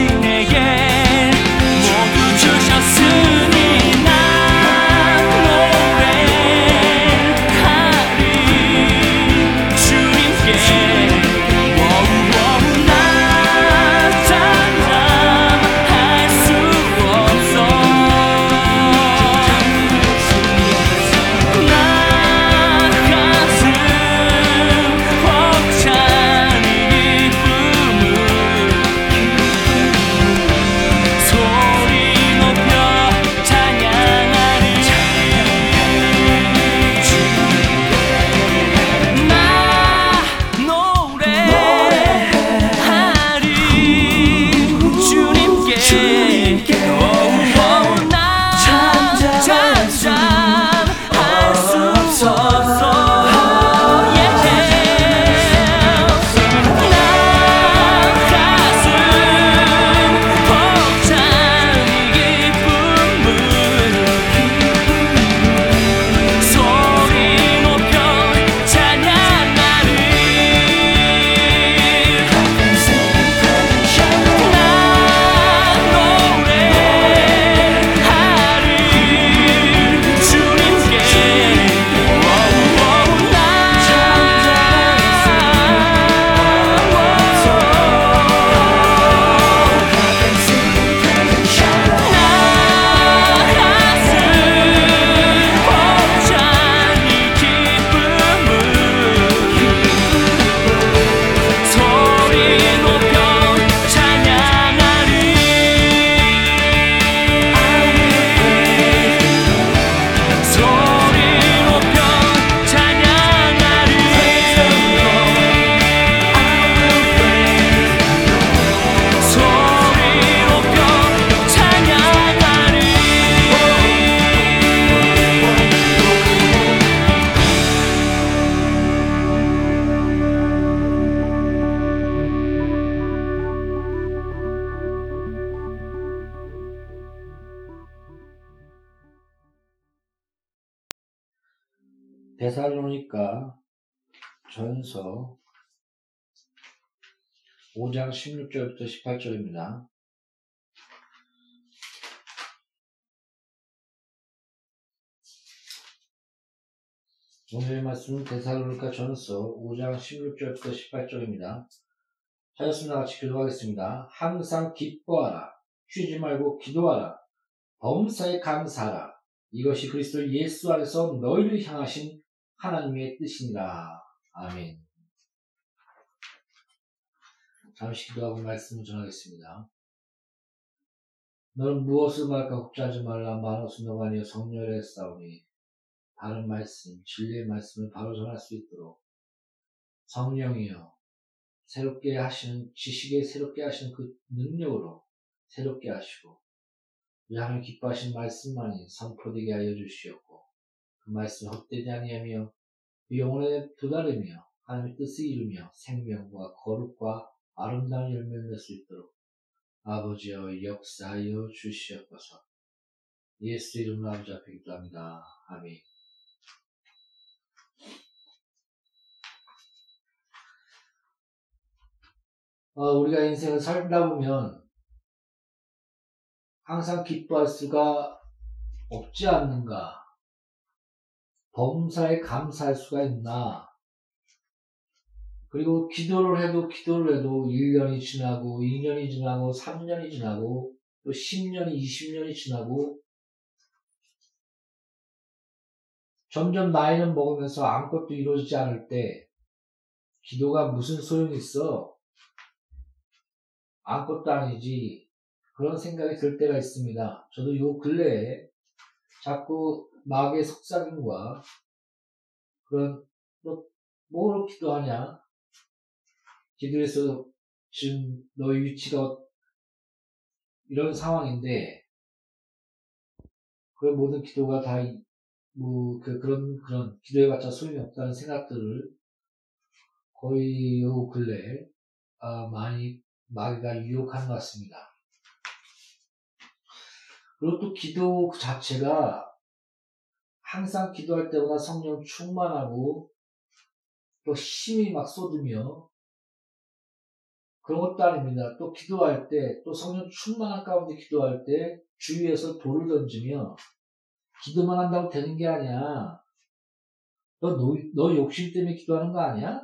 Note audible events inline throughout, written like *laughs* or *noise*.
내게 데살로니가 전서 5장 16절부터 18절입니다. 오늘의 말씀은 데살로니가 전서 5장 16절부터 18절입니다. 하였으면 같이 기도하겠습니다. 항상 기뻐하라. 쉬지 말고 기도하라. 범사에 감사하라. 이것이 그리스도 예수 안에서 너희를 향하신 하나님의 뜻이니라. 아멘. 잠시 기도하고 말씀을 전하겠습니다. 너는 무엇을 말까 걱정하지 말라. 아니여 성령에 싸우니 바른 말씀, 진리의 말씀을 바로 전할 수 있도록 성령이여 새롭게 하시는 지식에 새롭게 하시는 그 능력으로 새롭게 하시고 우리 하나님 기뻐하신 말씀만이 선포되게 하여 주시옵고 그 말씀 헛되지 아니하며 그 영혼에 부다르며 하나님의 뜻을 이루며 생명과 거룩과 아름다운 열매를 맺을 수 있도록 아버지여 역사하여 주시옵소서 예수 이름으로 아버지 기도합니다. 아멘 어, 우리가 인생을 살다 보면 항상 기뻐할 수가 없지 않는가? 범사에 감사할 수가 있나? 그리고 기도를 해도 기도를 해도 1년이 지나고 2년이 지나고 3년이 지나고 또 10년이 20년이 지나고 점점 나이는 먹으면서 아무것도 이루어지지 않을 때 기도가 무슨 소용이 있어? 아무것도 아니지. 그런 생각이 들 때가 있습니다. 저도 요 근래에 자꾸 마귀의 속삭임과 그런 너 뭐로 기도하냐? 기도에서 지금 너의 위치가 이런 상황인데 그 모든 기도가 다 뭐, 그, 그런, 그런, 기도해봤자 소용이 없다는 생각들을 거의 요 근래, 아, 많이, 마귀가 유혹하는 것 같습니다. 그리고 또 기도 그 자체가 항상 기도할 때보다 성령 충만하고 또 힘이 막 쏟으며 그런 것도 아닙니다. 또 기도할 때, 또 성령 충만한 가운데 기도할 때 주위에서 돌을 던지며 기도만 한다고 되는 게 아니야. 너, 너, 너 욕심 때문에 기도하는 거 아니야?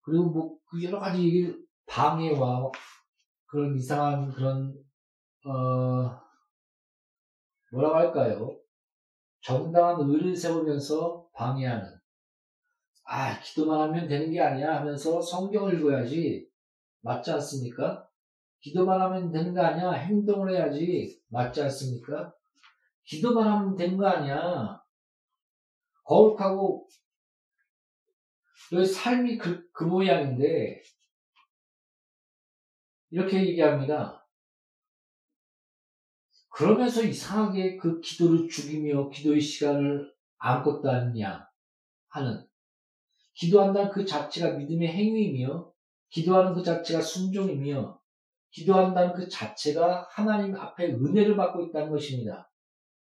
그리고 뭐, 그 여러 가지 방해와 그런 이상한 그런, 어, 뭐라고 할까요? 정당한 의를 세우면서 방해하는. 아, 기도만 하면 되는 게 아니야 하면서 성경을 읽어야지. 맞지 않습니까? 기도만 하면 되는 거 아니야. 행동을 해야지. 맞지 않습니까? 기도만 하면 되는 거 아니야. 거룩하고 너의 삶이 그, 그 모양인데 이렇게 얘기합니다. 그러면서 이상하게 그 기도를 죽이며 기도의 시간을 아무것도 않냐 하는 기도한다는 그 자체가 믿음의 행위이며 기도하는 그 자체가 순종이며 기도한다는 그 자체가 하나님 앞에 은혜를 받고 있다는 것입니다.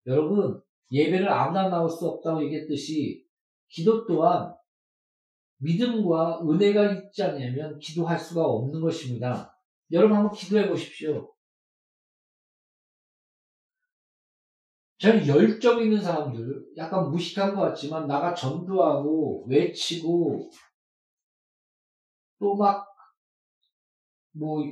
여러분 예배를 아무나 나올 수 없다고 얘기했듯이 기도 또한 믿음과 은혜가 있지 않으면 기도할 수가 없는 것입니다. 여러분 한번 기도해 보십시오. 저는 열정 있는 사람들, 약간 무식한 것 같지만 나가 전도하고 외치고 또 막 뭐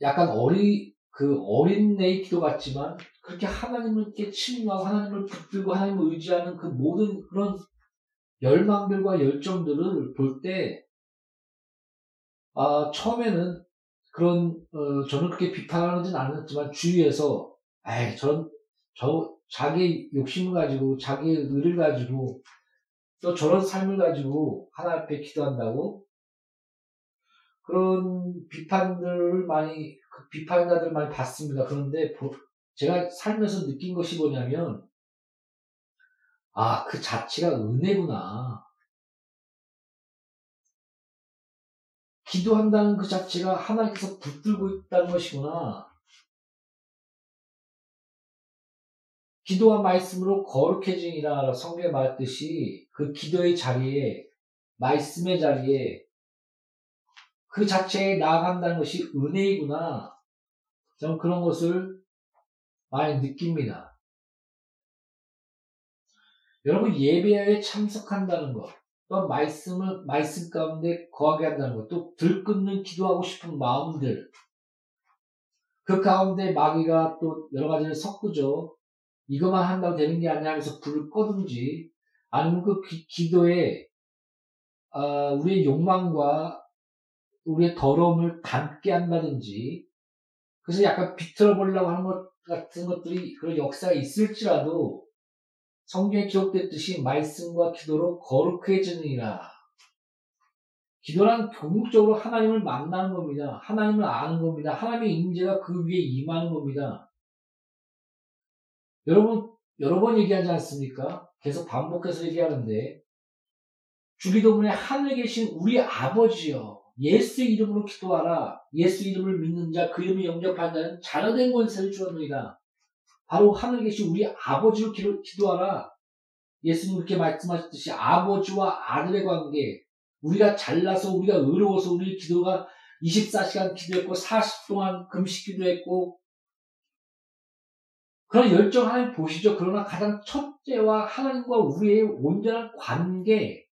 약간 어리 그 어린애의 기도 같지만 그렇게 하나님께 침묵하고 하나님을 붙들고 하나님을 의지하는 그 모든 그런 열망들과 열정들을 볼 때, 아, 처음에는 그런, 어, 저는 그렇게 비판하지는 않았지만 주위에서, 에이, 저런, 저, 자기 욕심을 가지고, 자기 의를 가지고, 또 저런 삶을 가지고 하나 앞에 기도한다고? 그런 비판들을 많이, 그 비판자들 많이 봤습니다. 그런데 제가 살면서 느낀 것이 뭐냐면, 아, 그 자체가 은혜구나. 기도한다는 그 자체가 하나님께서 붙들고 있다는 것이구나. 기도와 말씀으로 거룩해지니라 성경에 말했듯이 그 기도의 자리에 말씀의 자리에 그 자체에 나아간다는 것이 은혜이구나. 저는 그런 것을 많이 느낍니다. 여러분 예배에 참석한다는 것, 또 말씀을 말씀 가운데 거하게 한다는 것, 또 들끓는 기도하고 싶은 마음들, 그 가운데 마귀가 또 여러 가지를 섞으죠. 이것만 한다고 되는 게 아니냐 하면서 불을 꺼든지, 아니면 그 기, 도에 어, 우리의 욕망과 우리의 더러움을 담게 한다든지, 그래서 약간 비틀어 보려고 하는 것 같은 것들이 그런 역사가 있을지라도 성경에 기록됐듯이 말씀과 기도로 거룩해지느니라. 기도란 궁극적으로 하나님을 만나는 겁니다. 하나님을 아는 겁니다. 하나님의 임재가 그 위에 임하는 겁니다. 여러분 여러 번 얘기하지 않습니까? 계속 반복해서 얘기하는데 주기도문에 하늘에 계신 우리 아버지여 예수 이름으로 기도하라. 예수 이름을 믿는 자, 그 이름을 영접하는 자는 자녀된 권세를 주었느니라. 바로 하늘에 계신 우리 아버지로 기도하라. 예수님 그렇게 말씀하셨듯이 아버지와 아들의 관계, 우리가 잘나서 우리가 의로워서 우리 기도가 24시간 기도했고 40 동안 금식 기도했고 그런 열정 하나님 보시죠. 그러나 가장 첫째와 하나님과 우리의 온전한 관계,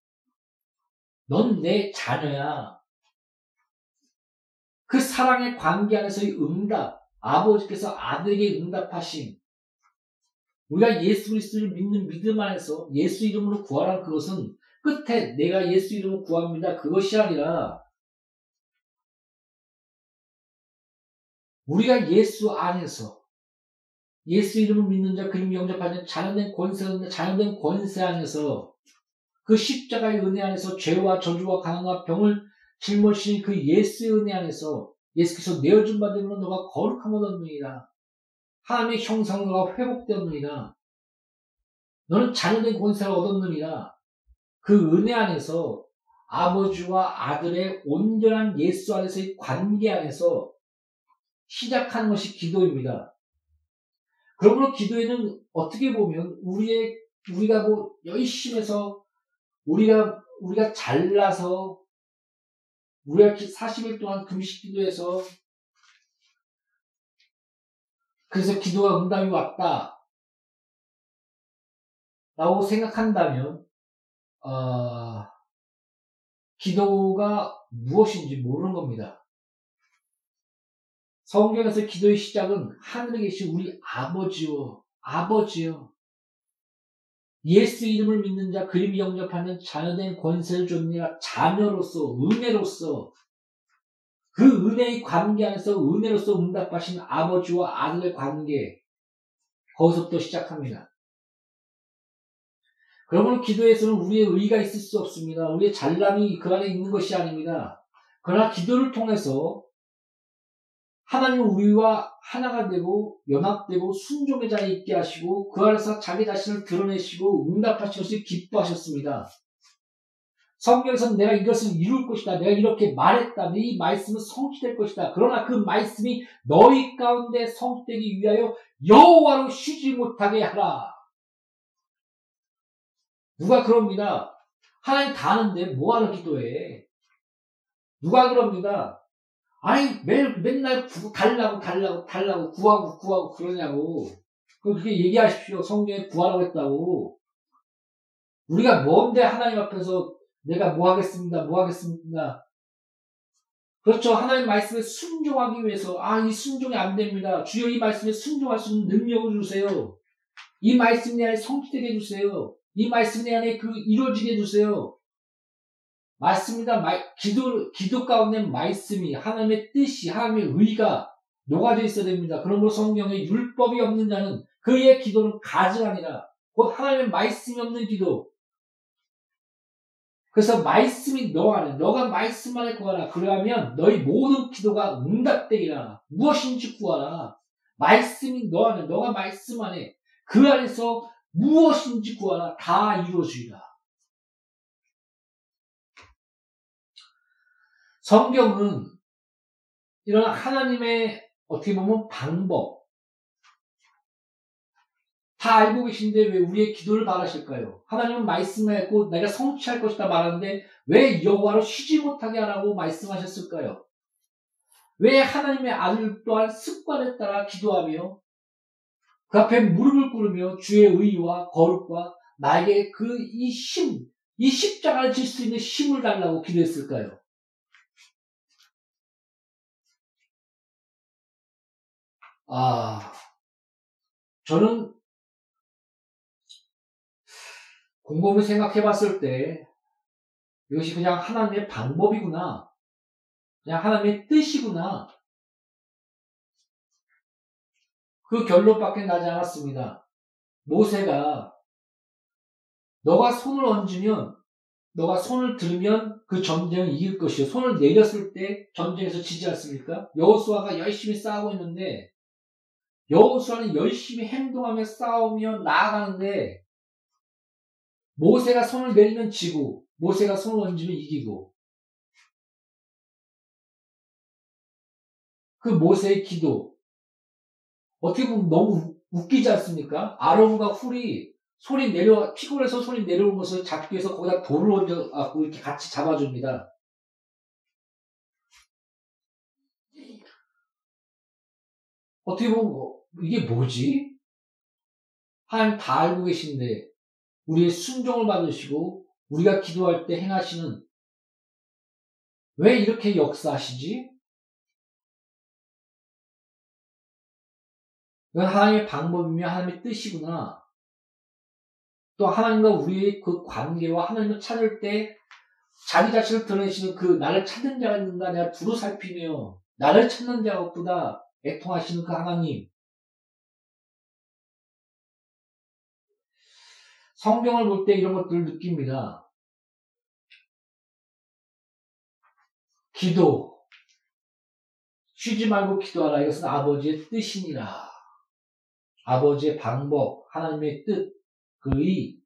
넌 내 자녀야. 그 사랑의 관계 안에서의 응답, 아버지께서 아들에게 응답하심, 우리가 예수 그리스도를 믿는 믿음 안에서 예수 이름으로 구하라는 그것은 끝에 내가 예수 이름으로 구합니다. 그것이 아니라 우리가 예수 안에서 예수 이름을 믿는 자, 그림 영접하는 자녀된 권세, 자녀된 권세 안에서 그 십자가의 은혜 안에서 죄와 저주와 가난과 병을 짊어지신 그 예수의 은혜 안에서 예수께서 내어준 바 되면 너가 거룩함 얻었느니라. 하나님의 형상과 회복되었느니라. 너는 자녀된 권세를 얻었느니라. 그 은혜 안에서 아버지와 아들의 온전한 예수 안에서의 관계 안에서 시작하는 것이 기도입니다. 그러므로 기도에는 어떻게 보면 우리의 우리가 뭐 열심히 해서 우리가 우리가 잘나서 우리가 40일 동안 금식 기도해서 그래서 기도가 응답이 왔다. 라고 생각한다면, 어, 기도가 무엇인지 모르는 겁니다. 성경에서 기도의 시작은 하늘에 계신 우리 아버지요, 아버지요. 예수 이름을 믿는 자, 그림 영접하는 자녀된 권세를 줬느니라 자녀로서, 은혜로서, 그 은혜의 관계 안에서 은혜로서 응답하신 아버지와 아들의 관계, 거기서부터 시작합니다. 그러므로 기도에서는 우리의 의가 있을 수 없습니다. 우리의 잘남이 그 안에 있는 것이 아닙니다. 그러나 기도를 통해서 하나님 우리와 하나가 되고 연합되고 순종의 자리에 있게 하시고 그 안에서 자기 자신을 드러내시고 것을 기뻐하셨습니다. 성경에서는 내가 이것을 이룰 것이다. 내가 이렇게 말했다. 이 말씀은 성취될 것이다. 그러나 그 말씀이 너희 가운데 성취되기 위하여 여호와로 쉬지 못하게 하라. 누가 그럽니다. 하나님 다 아는데 뭐하러 기도해? 누가 그럽니다. 아니 매, 맨날 구, 달라고 달라고 달라고 구하고 구하고 그러냐고. 그렇게 얘기하십시오. 성경에 구하라고 했다고. 우리가 뭔데 하나님 앞에서 내가 뭐 하겠습니다. 뭐 하겠습니다. 그렇죠. 하나님 말씀에 순종하기 위해서 아 이 순종이 안 됩니다. 주여 이 말씀에 순종할 수 있는 능력을 주세요. 이 말씀 내 안에 성취되게 해주세요. 이 말씀 내 안에 그 이루어지게 해주세요. 맞습니다. 기도, 기도 가운데 말씀이 하나님의 뜻이 하나님의 의가 녹아져 있어야 됩니다. 그러므로 성경에 율법이 없는 자는 그의 기도는 가증하니라. 곧 하나님의 말씀이 없는 기도. 그래서 말씀이 너 안에, 너가 말씀 안에 구하라. 그러면 너희 모든 기도가 응답되리라. 무엇인지 구하라. 말씀이 너 안에, 너가 말씀 안에, 그 안에서 무엇인지 구하라. 다 이루어지리라. 성경은 이런 하나님의 어떻게 보면 방법 다 알고 계신데 왜 우리의 기도를 바라실까요? 하나님은 말씀했고 내가 성취할 것이다 말하는데 왜 여호와로 쉬지 못하게 하라고 말씀하셨을까요? 왜 하나님의 아들 또한 습관에 따라 기도하며 그 앞에 무릎을 꿇으며 주의 의와 거룩과 나에게 그 이 힘, 이 십자가를 질 수 있는 힘을 달라고 기도했을까요? 아, 저는 곰곰이 생각해 봤을 때 이것이 그냥 하나님의 방법이구나. 그냥 하나님의 뜻이구나. 그 결론밖에 나지 않았습니다. 모세가 너가 손을 얹으면 너가 손을 들면 그 전쟁을 이길 것이요. 손을 내렸을 때 전쟁에서 지지 않습니까? 여호수아가 열심히 싸우고 있는데 여호수아는 열심히 행동하며 싸우며 나아가는데 모세가 손을 내리면 지고 모세가 손을 얹으면 이기고 그 모세의 기도 어떻게 보면 너무 웃기지 않습니까? 아론과 훌이 소리 내려 피곤해서 소리 내려온 것을 잡기 위해서 거기다 돌을 얹어 갖고 이렇게 같이 잡아줍니다. 어떻게 보면 뭐, 이게 뭐지? 하나님 다 알고 계신데 우리의 순종을 받으시고 우리가 기도할 때 행하시는 왜 이렇게 역사하시지? 이건 하나님의 방법이며 하나님의 뜻이구나. 또 하나님과 우리의 그 관계와 하나님을 찾을 때 자기 자신을 드러내시는 그 나를 찾는 자가 있는가 내가 두루 살피며 나를 찾는 자가 없구나 애통하시는 그 하나님. 성경을 볼 때 이런 것들을 느낍니다. 기도. 쉬지 말고 기도하라. 이것은 아버지의 뜻이니라. 아버지의 방법, 하나님의 뜻, 그의,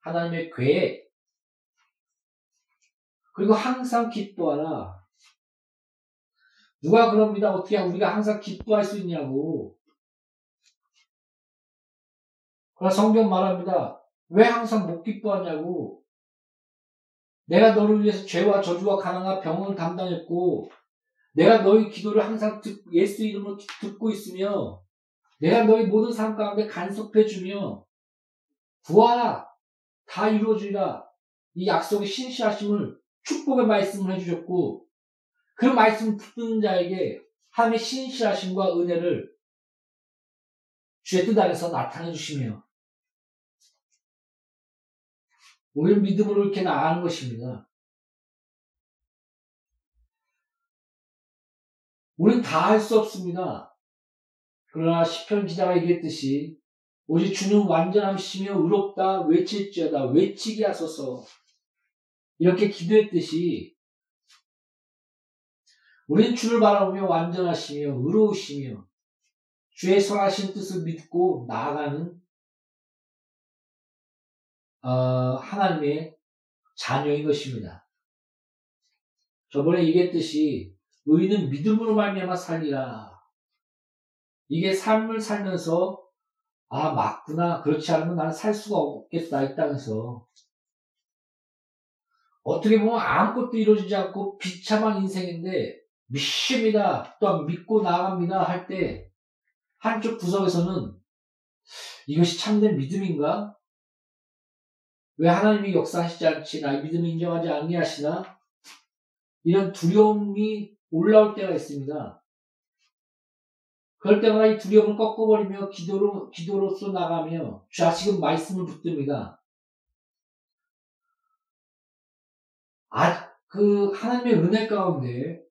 하나님의 계획. 그리고 항상 기뻐하라. 누가 그럽니다. 어떻게 우리가 항상 기뻐할 수 있냐고. 그러나 성경 말합니다. 왜 항상 못 기뻐하냐고. 내가 너를 위해서 죄와 저주와 가난과 병을 담당했고, 내가 너희 기도를 항상 듣, 예수 이름으로 듣고 있으며, 내가 너희 모든 삶 가운데 간섭해주며, 구하라! 다 이루어지리라! 이 약속의 신실하심을, 축복의 말씀을 해주셨고, 그 말씀 듣는 자에게 하나님의 신실하심과 은혜를 주의 뜻 안에서 나타내 주시며, 우리는 믿음으로 이렇게 나가는 것입니다. 우리는 다 할 수 없습니다. 그러나 시편 기자가 얘기했듯이 오직 주는 완전함이시며 의롭다 외칠지어다 외치게 하소서 이렇게 기도했듯이 우리는 주를 바라보며 완전하시며 의로우시며 주의 선하신 뜻을 믿고 나아가는 어, 하나님의 자녀인 것입니다. 저번에 얘기했듯이 의인은 믿음으로 말미암아 살리라. 이게 삶을 살면서 아 맞구나 그렇지 않으면 나는 살 수가 없겠다 이 땅에서 어떻게 보면 아무것도 이루어지지 않고 비참한 인생인데 믿습니다 또한 믿고 나아갑니다 할 때 한쪽 구석에서는 이것이 참된 믿음인가? 왜 하나님이 역사하시지 않지 나의 믿음을 인정하지 아니하시나? 이런 두려움이 올라올 때가 있습니다. 그럴 때마다 이 두려움을 꺾어버리며 기도로, 기도로서 나가며 좌식은 말씀을 붙듭니다. 아, 그 하나님의 은혜 가운데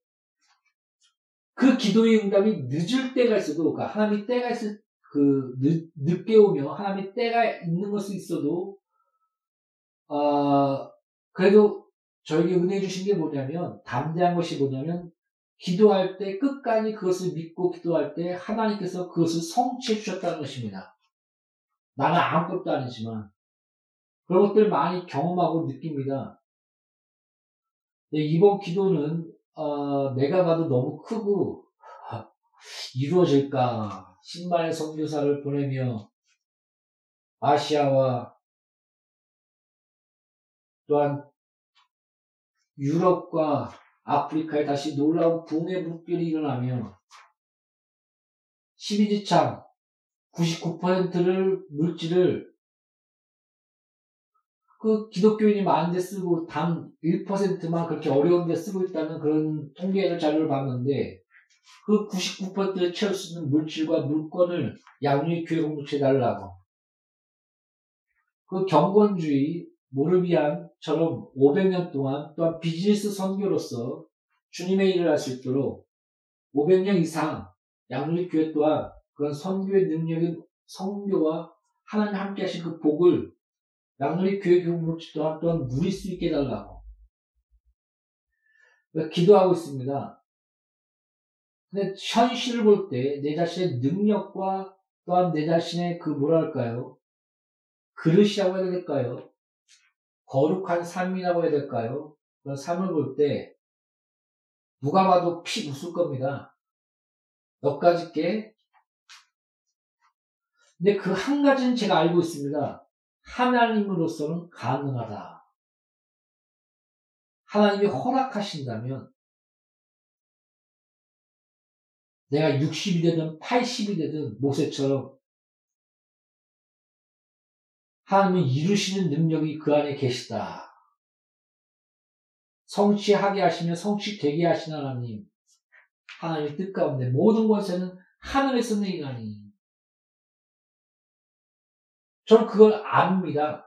그 기도의 응답이 늦을 때가 있어도, 그 하나님이 때가 있을, 그, 늦, 늦게 오며 하나님의 때가 있는 것은 있어도, 어, 그래도 저에게 은혜 주신 게 뭐냐면, 담대한 것이 뭐냐면, 기도할 때 끝까지 그것을 믿고 기도할 때 하나님께서 그것을 성취해 주셨다는 것입니다. 나는 아무것도 아니지만 그런 것들 많이 경험하고 느낍니다. 이번 기도는 어, 내가 봐도 너무 크고 *laughs* 이루어질까 신발의 선교사를 보내며 아시아와 또한 유럽과 아프리카에 다시 놀라운 붕의 물결이 일어나며 12지창 99%를 물질을 그 기독교인이 많은데 쓰고 단 1%만 그렇게 어려운데 쓰고 있다는 그런 통계를 자료를 봤는데 그 99%를 채울 수 있는 물질과 물건을 양육의 교회 공동체에 달라고. 그 경건주의 모르비안처럼 500년 동안 또한 비즈니스 선교로서 주님의 일을 할 수 있도록 500년 이상 양육 교회 또한 그런 선교의 능력인 성교와 하나님 함께 하신 그 복을 양누리 교회 교무치 또한 또한 누릴 수 있게 해달라고 기도하고 있습니다. 근데 현실을 볼 때 내 자신의 능력과 또한 내 자신의 그 뭐랄까요 그릇이라고 해야 될까요? 거룩한 삶이라고 해야 될까요? 그런 삶을 볼 때 누가 봐도 피 웃을 겁니다. 몇 가지 게. 근데 그 한 가지는 제가 알고 있습니다. 하나님으로서는 가능하다. 하나님이 허락하신다면 내가 60이 되든 80이 되든 모세처럼 하나님이 이루시는 능력이 그 안에 계시다. 성취하게 하시며 성취되게 하신 하나님. 하나님의 뜻 가운데 모든 권세는 하늘에서 내가니. 저는 그걸 압니다.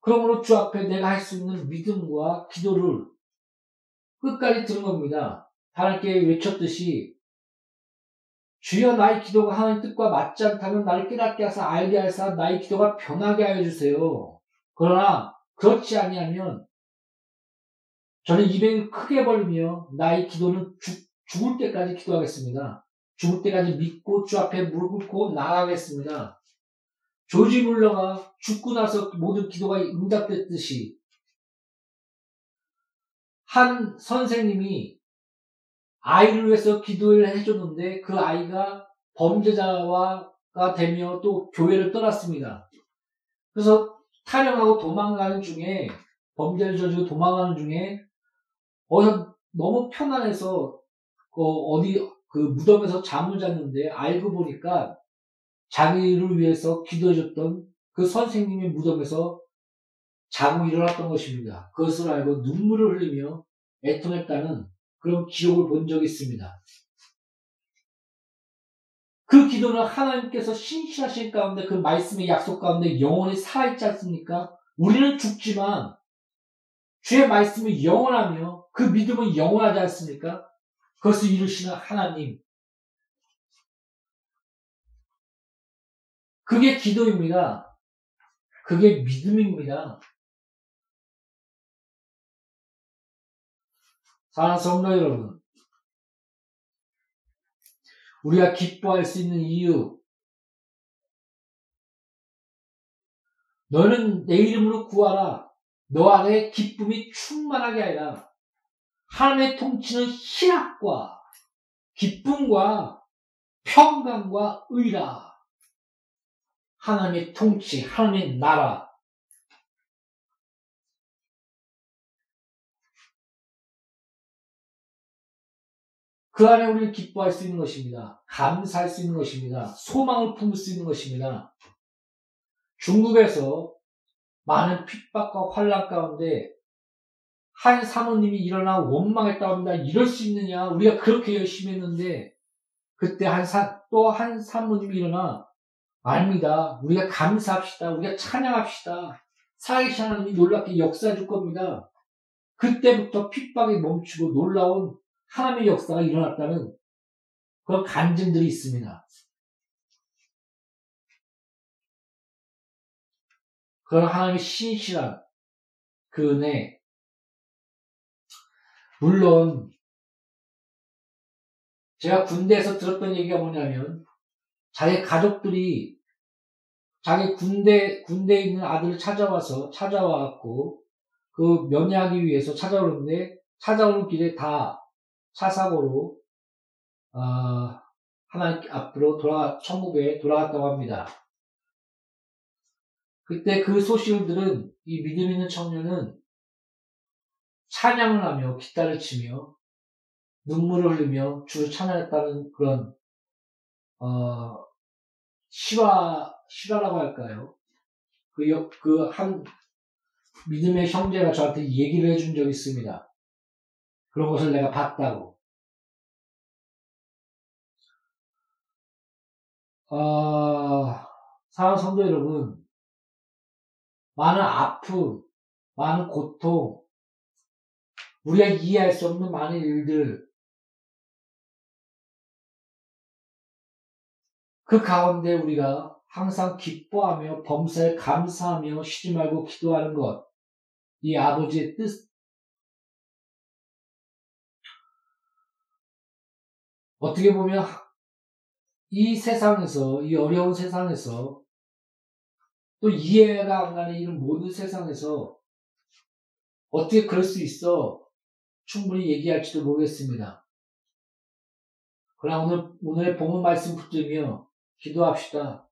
그러므로 주 앞에 내가 할 수 있는 믿음과 기도를 끝까지 들은 겁니다. 하나님께 외쳤듯이 주여 나의 기도가 하나님 뜻과 맞지 않다면 나를 깨닫게 하사 알게 하사 나의 기도가 변하게 하여 주세요. 그러나 그렇지 아니하면 저는 입을 크게 벌리며 나의 기도는 죽, 죽을 때까지 기도하겠습니다. 죽을 때까지 믿고 주 앞에 무릎 꿇고 나아가겠습니다. 조지 물러가 죽고 나서 모든 기도가 응답됐듯이 한 선생님이 아이를 위해서 기도를 해줬는데 그 아이가 범죄자가 되며 또 교회를 떠났습니다. 그래서 타령하고 도망가는 중에 범죄를 저지르고 도망가는 중에 어서 너무 편안해서 그 어디 그 무덤에서 잠을 잤는데 알고 보니까 자기를 위해서 기도해줬던 그 선생님의 무덤에서 자고 일어났던 것입니다. 그것을 알고 눈물을 흘리며 애통했다는 그런 기록을 본 적이 있습니다. 그 기도는 하나님께서 신실하신 가운데 그 말씀의 약속 가운데 영원히 살아있지 않습니까? 우리는 죽지만 주의 말씀이 영원하며 그 믿음은 영원하지 않습니까? 그것을 이루시는 하나님. 그게 기도입니다. 그게 믿음입니다. 사랑하는 성도 여러분, 우리가 기뻐할 수 있는 이유, 너는 내 이름으로 구하라. 너 안에 기쁨이 충만하게 하리라. 하나님의 통치는 희락과 기쁨과 평강과 의라. 하나님의 통치, 하나님의 나라. 그 안에 우리는 기뻐할 수 있는 것입니다. 감사할 수 있는 것입니다. 소망을 품을 수 있는 것입니다. 중국에서 많은 핍박과 환란 가운데 한 사모님이 일어나 원망했다고 합니다. 이럴 수 있느냐? 우리가 그렇게 열심히 했는데 그때 한 사, 또 한 사모님이 일어나 아닙니다. 우리가 감사합시다. 우리가 찬양합시다. 살아계신 하나님이 놀랍게 역사해 줄 겁니다. 그때부터 핍박이 멈추고 놀라운 하나님의 역사가 일어났다는 그런 간증들이 있습니다. 그런 하나님의 신실한 그 은혜. 물론, 제가 군대에서 들었던 얘기가 뭐냐면, 자기 가족들이 자기 군대, 군대에 있는 아들을 찾아와서, 찾아와갖고, 그 면회하기 위해서 찾아오는데, 찾아오는 길에 다 차사고로, 어, 하나님 앞으로 돌아, 천국에 돌아갔다고 합니다. 그때 그 소식을 들은 이 믿음 있는 청년은 찬양을 하며 기타를 치며 눈물을 흘리며 주를 찬양했다는 그런 어, 실화 실화라고 할까요? 그 그 한 믿음의 형제가 저한테 얘기를 해준 적이 있습니다. 그런 것을 내가 봤다고. 어, 사랑 성도 여러분, 많은 아픔, 많은 고통, 우리가 이해할 수 없는 많은 일들, 그 가운데 우리가 항상 기뻐하며 범사에 감사하며 쉬지 말고 기도하는 것, 이 아버지의 뜻, 어떻게 보면 이 세상에서, 이 어려운 세상에서 또 이해가 안 가는 이런 모든 세상에서 어떻게 그럴 수 있어? 충분히 얘기할지도 모르겠습니다. 그러나 오늘, 오늘의 본문 말씀 붙들며 기도합시다.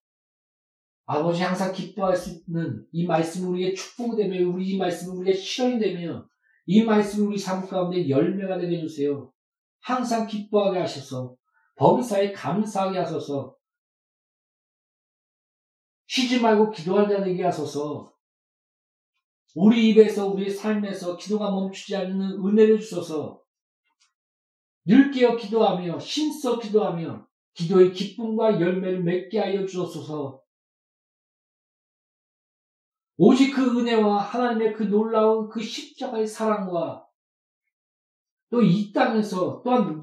아버지 항상 기뻐할 수 있는 이 말씀이 우리에게 축복이 되며 우리 이 말씀이 우리에게 실현이 되며 이 말씀이 우리 삶 가운데 열매가 되게 해주세요. 항상 기뻐하게 하셔서 범사에 감사하게 하소서 쉬지 말고 기도할 자 되게 하소서. 우리 입에서 우리 삶에서 기도가 멈추지 않는 은혜를 주소서. 늘 깨어 기도하며 힘써 기도하며 기도의 기쁨과 열매를 맺게 하여 주옵소서. 오직 그 은혜와 하나님의 그 놀라운 그 십자가의 사랑과 또 이 땅에서 또한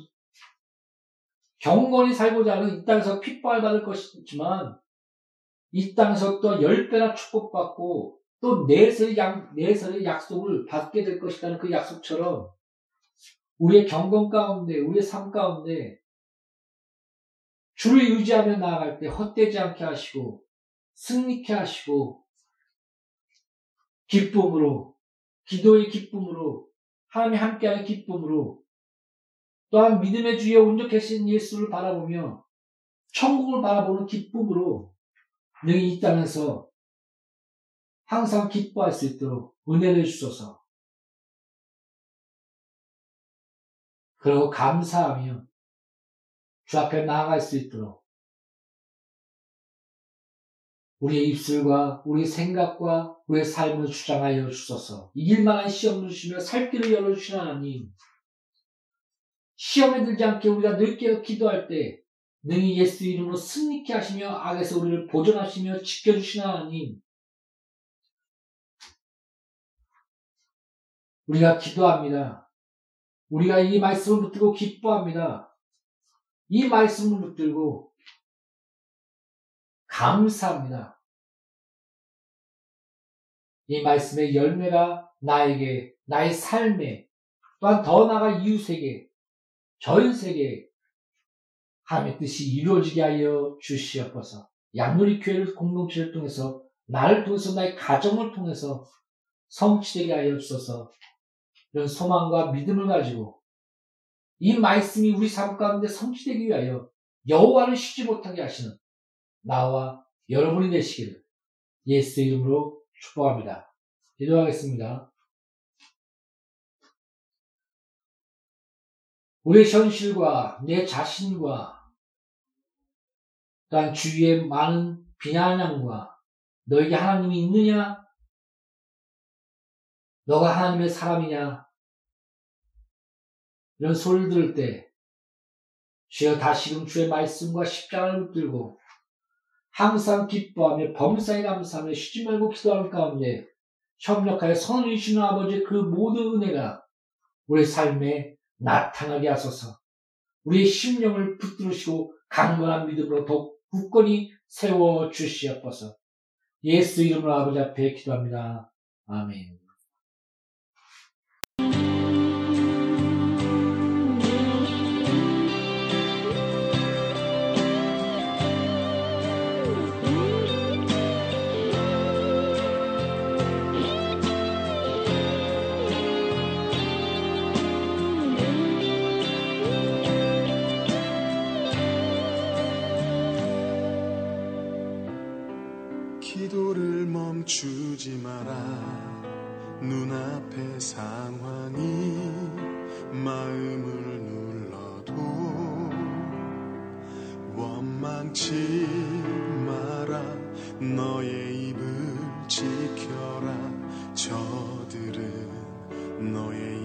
경건히 살고자 하는 이 땅에서 핍박을 받을 것이지만 이 땅에서 또 열 배나 축복받고 또 내설의 약, 내설의 약속을 받게 될 것이라는 그 약속처럼 우리의 경건 가운데, 우리의 삶 가운데 주를 의지하며 나아갈 때 헛되지 않게 하시고 승리케 하시고 기쁨으로 기도의 기쁨으로 하나님이 함께하는 기쁨으로 또한 믿음의 주에 온전하신 예수를 바라보며 천국을 바라보는 기쁨으로 능히 이 땅에서 항상 기뻐할 수 있도록 은혜를 주소서. 그리고 감사하며 주 앞에 나아갈 수 있도록 우리의 입술과 우리의 생각과 우리의 삶을 주장하여 주소서. 이길 만한 시험을 주시며 살 길을 열어주시는 하나님. 시험에 들지 않게 우리가 늦게 기도할 때 능히 예수 이름으로 승리케 하시며 악에서 우리를 보존하시며 지켜주시는 하나님. 우리가 기도합니다. 우리가 이 말씀을 붙들고 기뻐합니다. 이 말씀을 붙들고 감사합니다. 이 말씀의 열매가 나에게, 나의 삶에, 또한 더 나아가 이웃에게, 전 세계에 하나님의 뜻이 이루어지게 하여 주시옵소서. 양누리 교회를 공동체를 통해서 나를 통해서 나의 가정을 통해서 성취되게 하여 주소서. 이런 소망과 믿음을 가지고 이 말씀이 우리 삶 가운데 성취되기 위하여 여호와를 쉬지 못하게 하시는 나와 여러분이 되시기를 예수 이름으로 축복합니다. 기도하겠습니다. 우리의 현실과 내 자신과 또한 주위의 많은 비난함과 너에게 하나님이 있느냐? 너가 하나님의 사람이냐? 이런 소리를 들을 때 주여 다시금 주의 말씀과 십자가를 붙들고 항상 기뻐하며 범사에 감사하며 쉬지 말고 기도하는 가운데 협력하여 선을 이시는 아버지의 그 모든 은혜가 우리 삶에 나타나게 하소서. 우리의 심령을 붙들으시고 강건한 믿음으로 더욱 굳건히 세워 주시옵소서. 예수 이름으로 아버지 앞에 기도합니다. 아멘. 죽지 마라. 눈앞의 상황이 마음을 눌러도 원망치 마라. 너의 입을 지켜라. 저들은 너의